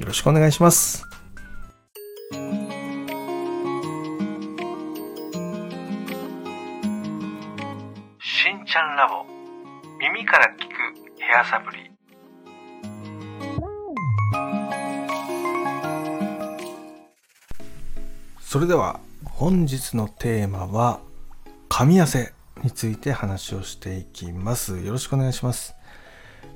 よろしくお願いします。しんちゃんラボ耳から聞くヘアサプリそれでは本日のテーマは噛汗について話をしていきます。よろしくお願いします。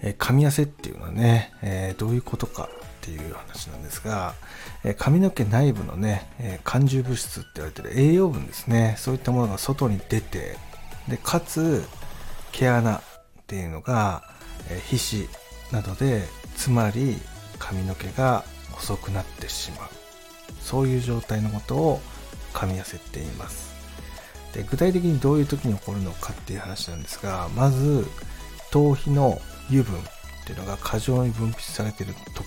えー、噛み汗っていうのはね、えー、どういうことかっていう話なんですが、え、髪の毛内部のね、え感受物質って言われてる栄養分ですね、そういったものが外に出て、で、かつ、毛穴っていうのが、え皮脂などで詰まり、髪の毛が細くなってしまう。そういう状態のことを噛み汗っています。で具体的にどういう時に起こるのかっていう話なんですがまず頭皮の油分っていうのが過剰に分泌されてる時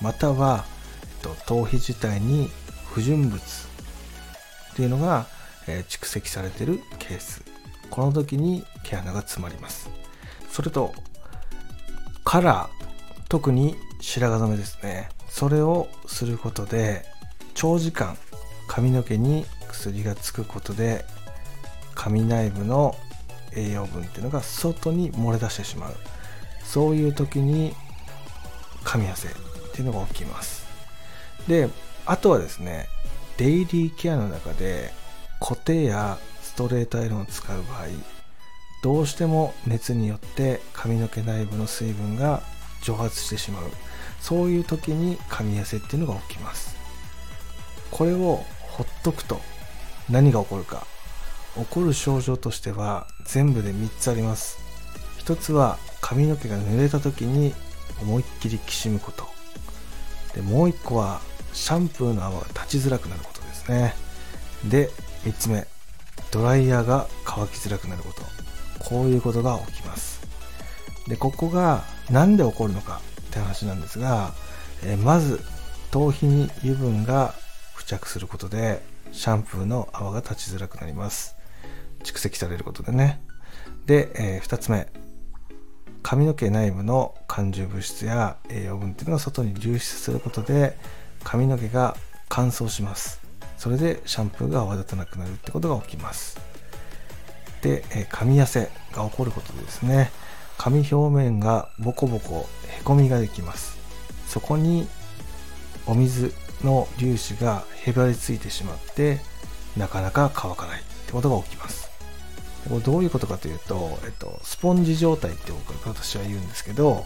または、えっと、頭皮自体に不純物っていうのが、えー、蓄積されてるケース。この時に毛穴が詰まります。それとカラー特に白髪染めですね。それをすることで長時間髪の毛に薬がつくことで髪内部の栄養分っていうのが外に漏れ出してしまう。そういう時に噛み汗。っていうのが起きます。であとはですねデイリーケアの中で固定やストレートアイロンを使う場合どうしても熱によって髪の毛内部の水分が蒸発してしまう。そういう時に噛み汗っていうのが起きます。これをほっとくと何が起こるか。起こる症状としては全部で3つあります。1つは髪の毛が濡れた時に思いっきりきしむこと。でもう1個はシャンプーの泡が立ちづらくなることですね。で3つ目ドライヤーが乾きづらくなること。こういうことが起きます。でここが何で起こるのかって話なんですが、えまず頭皮に油分が付着することでシャンプーの泡が立ちづらくなります。蓄積されることでね。で、えー、2つ目髪の毛内部の感受物質や栄養分っていうのが外に流出することで髪の毛が乾燥します。それでシャンプーが泡立たなくなるってことが起きます。で、髪痩せが起こることでですね。髪表面がボコボコへこみができます。そこにお水の粒子がへばりついてしまってなかなか乾かないってことが起きます。どういうことかというと、えっと、スポンジ状態って僕私は言うんですけど、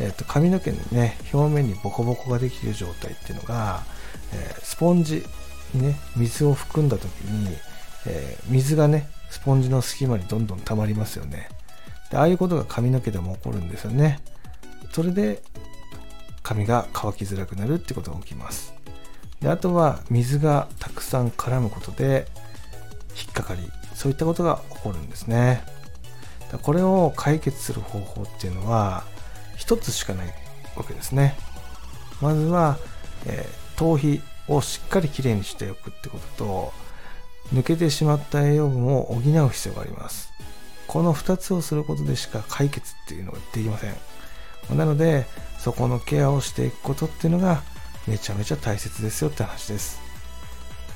えっと、髪の毛のね、表面にボコボコができる状態っていうのが、えー、スポンジにね、水を含んだ時に、えー、水がね、スポンジの隙間にどんどん溜まりますよね。でああいうことが髪の毛でも起こるんですよね。それで、髪が乾きづらくなるってことが起きます。であとは、水がたくさん絡むことで、引っかかりそういったことが起こるんですね。これを解決する方法っていうのは一つしかないわけですね。まずは、えー、頭皮をしっかりきれいにしておくってことと抜けてしまった栄養分を補う必要があります。この2つをすることでしか解決っていうのができません。なのでそこのケアをしていくことっていうのがめちゃめちゃ大切ですよって話です。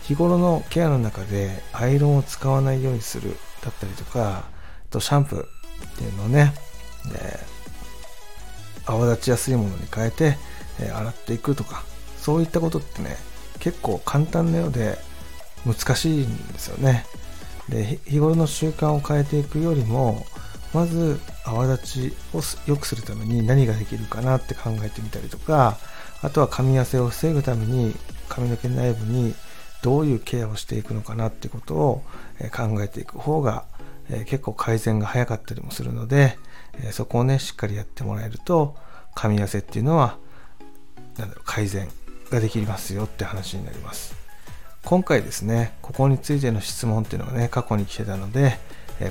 日頃のケアの中でアイロンを使わないようにするだったりとか、あとシャンプーっていうのをね、で泡立ちやすいものに変えて、え洗っていくとか、そういったことってね、結構簡単なようで難しいんですよね。で、日頃の習慣を変えていくよりも、まず泡立ちを良くするために何ができるかなって考えてみたりとか、あとは噛み汗を防ぐために髪の毛内部にどういうケアをしていくのかなってことを考えていく方が結構改善が早かったりもするのでそこをねしっかりやってもらえると噛み合わせっていうのはなんだろう改善ができますよって話になります。今回ですねここについての質問っていうのがね過去に来てたので、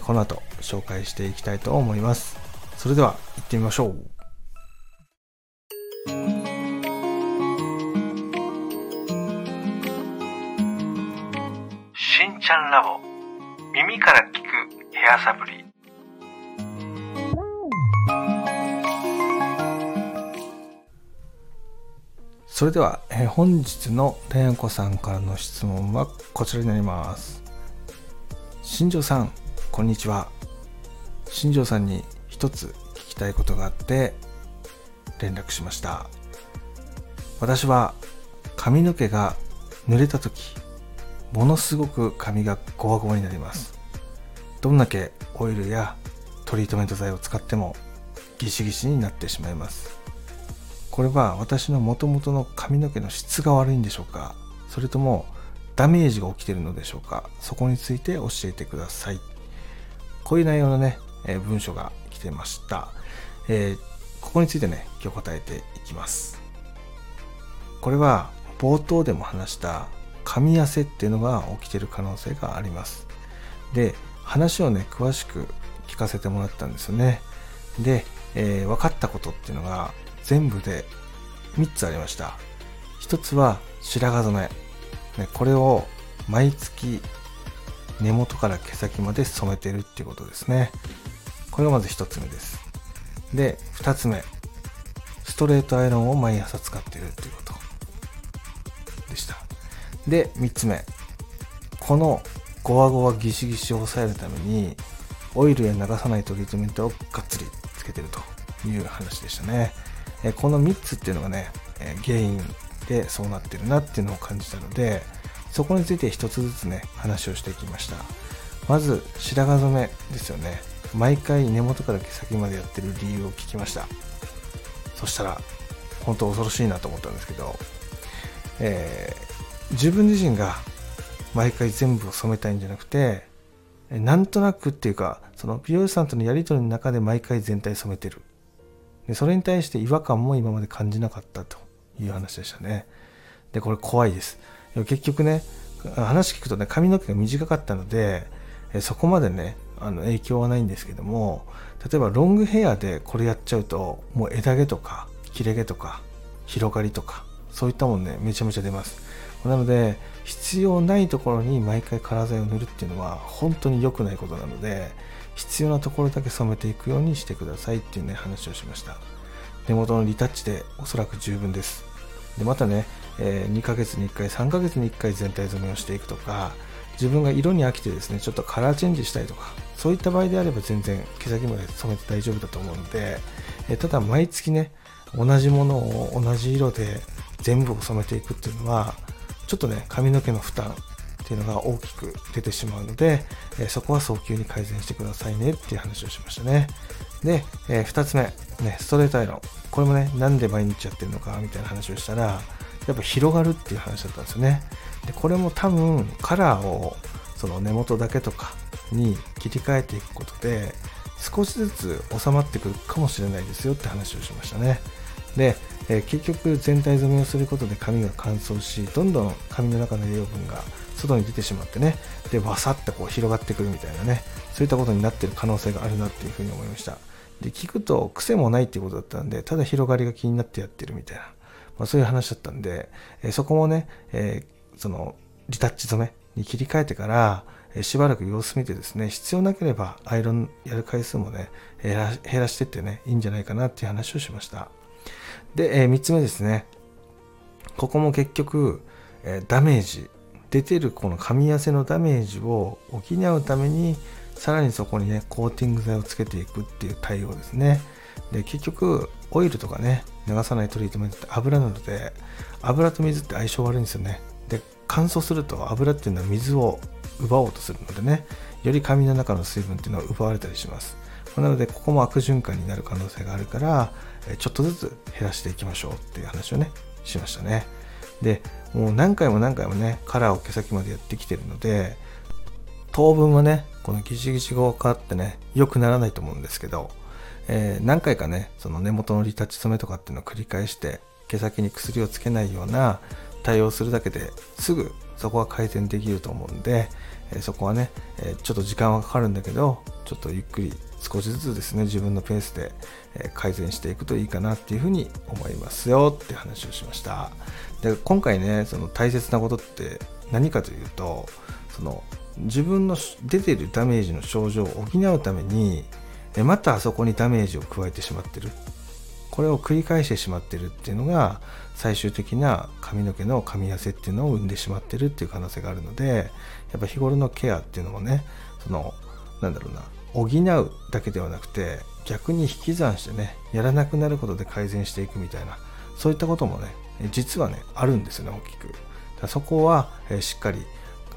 この後紹介していきたいと思います。それでは行ってみましょう。ちゃんラボ。耳から聞く部屋サプリ。それでは、えー本日のれんこさんからの質問はこちらになります。新庄さんこんにちは。新庄さんに一つ聞きたいことがあって連絡しました。私は髪の毛が濡れた時ものすごく髪がゴワゴワになります。どんだけオイルやトリートメント剤を使ってもギシギシになってしまいます。これは私の元々の髪の毛の質が悪いんでしょうか？それともダメージが起きているのでしょうか？そこについて教えてください。こういう内容のね、えー文章が来てました、えーここについてね今日答えていきます。これは冒頭でも話した噛み汗っていうのが起きてる可能性があります。で話をね詳しく聞かせてもらったんですよね。で、えー分かったことっていうのが全部で3つありました。1つは白髪染め、ね、これを毎月根元から毛先まで染めてるっていうことですね。これがまず1つ目です。で2つ目。ストレートアイロンを毎朝使ってるっていうこと。で3つ目。このゴワゴワギシギシを抑えるためにオイルや流さないトリートメントをがっつりつけてるという話でしたね。えこの3つっていうのがね、え原因でそうなってるなっていうのを感じたのでそこについて一つずつね話をしていきました。まず白髪染めですよね。毎回根元から毛先までやってる理由を聞きました。そしたら本当恐ろしいなと思ったんですけど、えー自分自身が毎回全部を染めたいんじゃなくてなんとなくっていうかその美容師さんとのやり取りの中で毎回全体染めてる。でそれに対して違和感も今まで感じなかったという話でしたね。でこれ怖いです。結局ね話聞くとね髪の毛が短かったのでそこまでねあの影響はないんですけども例えばロングヘアでこれやっちゃうともう枝毛とか切れ毛とか広がりとかそういったもんねめちゃめちゃ出ます。なので必要ないところに毎回カラー剤を塗るっていうのは本当に良くないことなので必要なところだけ染めていくようにしてくださいっていうね話をしました。根元のリタッチでおそらく十分です。でまたね、えー2ヶ月に1回3ヶ月に1回全体染めをしていくとか自分が色に飽きてですねちょっとカラーチェンジしたいとかそういった場合であれば全然毛先まで染めて大丈夫だと思うので、えただ毎月ね同じものを同じ色で全部を染めていくっていうのはちょっとね髪の毛の負担っていうのが大きく出てしまうので、えそこは早急に改善してくださいねっていう話をしましたね。で、え2つ目、ね、ストレートアイロン。これもねなんで毎日やってるのかみたいな話をしたらやっぱ広がるっていう話だったんですよね。でこれも多分カラーをその根元だけとかに切り替えていくことで少しずつ収まってくるかもしれないですよって話をしましたね。で、えー結局全体染めをすることで髪が乾燥しどんどん髪の中の栄養分が外に出てしまってねでわさってこう広がってくるみたいなねそういったことになってる可能性があるなっていうふうに思いました。で聞くと癖もないっていうことだったんでただ広がりが気になってやってるみたいな、まあ、そういう話だったんで、えーそこもね、えーそのリタッチ染めに切り替えてから、えしばらく様子見てですね必要なければアイロンやる回数もね減らしてってねいいんじゃないかなっていう話をしました。で、え3つ目ですね。ここも結局、えーダメージ。出てるこの噛み汗のダメージを補うためにさらにそこにねコーティング剤をつけていくっていう対応ですね。で結局オイルとかね流さないトリートメントって油なので油と水って相性悪いんですよね。で乾燥すると油っていうのは水を奪おうとするのでねより髪の中の水分っていうのは奪われたりします。なのでここも悪循環になる可能性があるからちょっとずつ減らしていきましょうっていう話をねしましたね。でもう何回も何回もねカラーを毛先までやってきてるので当分はねこのギシギシがかってね良くならないと思うんですけど、えー何回かねその根元のリタッチ染めとかっていうのを繰り返して毛先に薬をつけないような対応するだけですぐそこは改善できると思うんで、えそこはね、えちょっと時間はかかるんだけどちょっとゆっくり少しずつですね自分のペースで、改善していくといいかなっていうふうに思いますよって話をしました。で今回ねその大切なことって何かというとその自分の出ているダメージの症状を補うためにまたあそこにダメージを加えてしまってる。これを繰り返してしまってるっていうのが最終的な髪の毛の噛み痩せっていうのを生んでしまってるっていう可能性があるのでやっぱ日頃のケアっていうのもねそのなんだろうな補うだけではなくて逆に引き算してねやらなくなることで改善していくみたいなそういったこともね実はねあるんですよね大きく。だそこは、えしっかり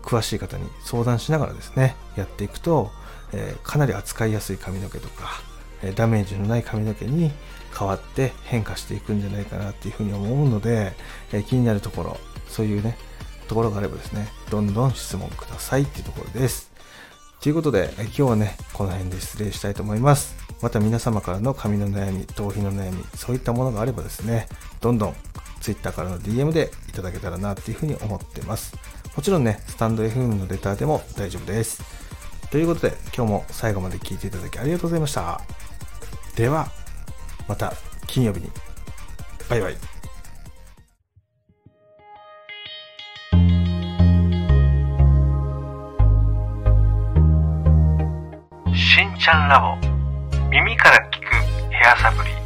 詳しい方に相談しながらですねやっていくと、えかなり扱いやすい髪の毛とか、えダメージのない髪の毛に変わって変化していくんじゃないかなっていうふうに思うので、え気になるところそういうねところがあればですねどんどん質問くださいっていうところです。ということで、え今日はねこの辺で失礼したいと思います。また皆様からの髪の悩み頭皮の悩みそういったものがあればですねどんどん Twitter からの DM でいただけたらなっていうふうに思ってます。もちろんねスタンド FM のレターでも大丈夫です。ということで今日も最後まで聞いていただきありがとうございました。では。また金曜日に。バイバイ。しんちゃんラボ。耳から聞くヘアサプリ。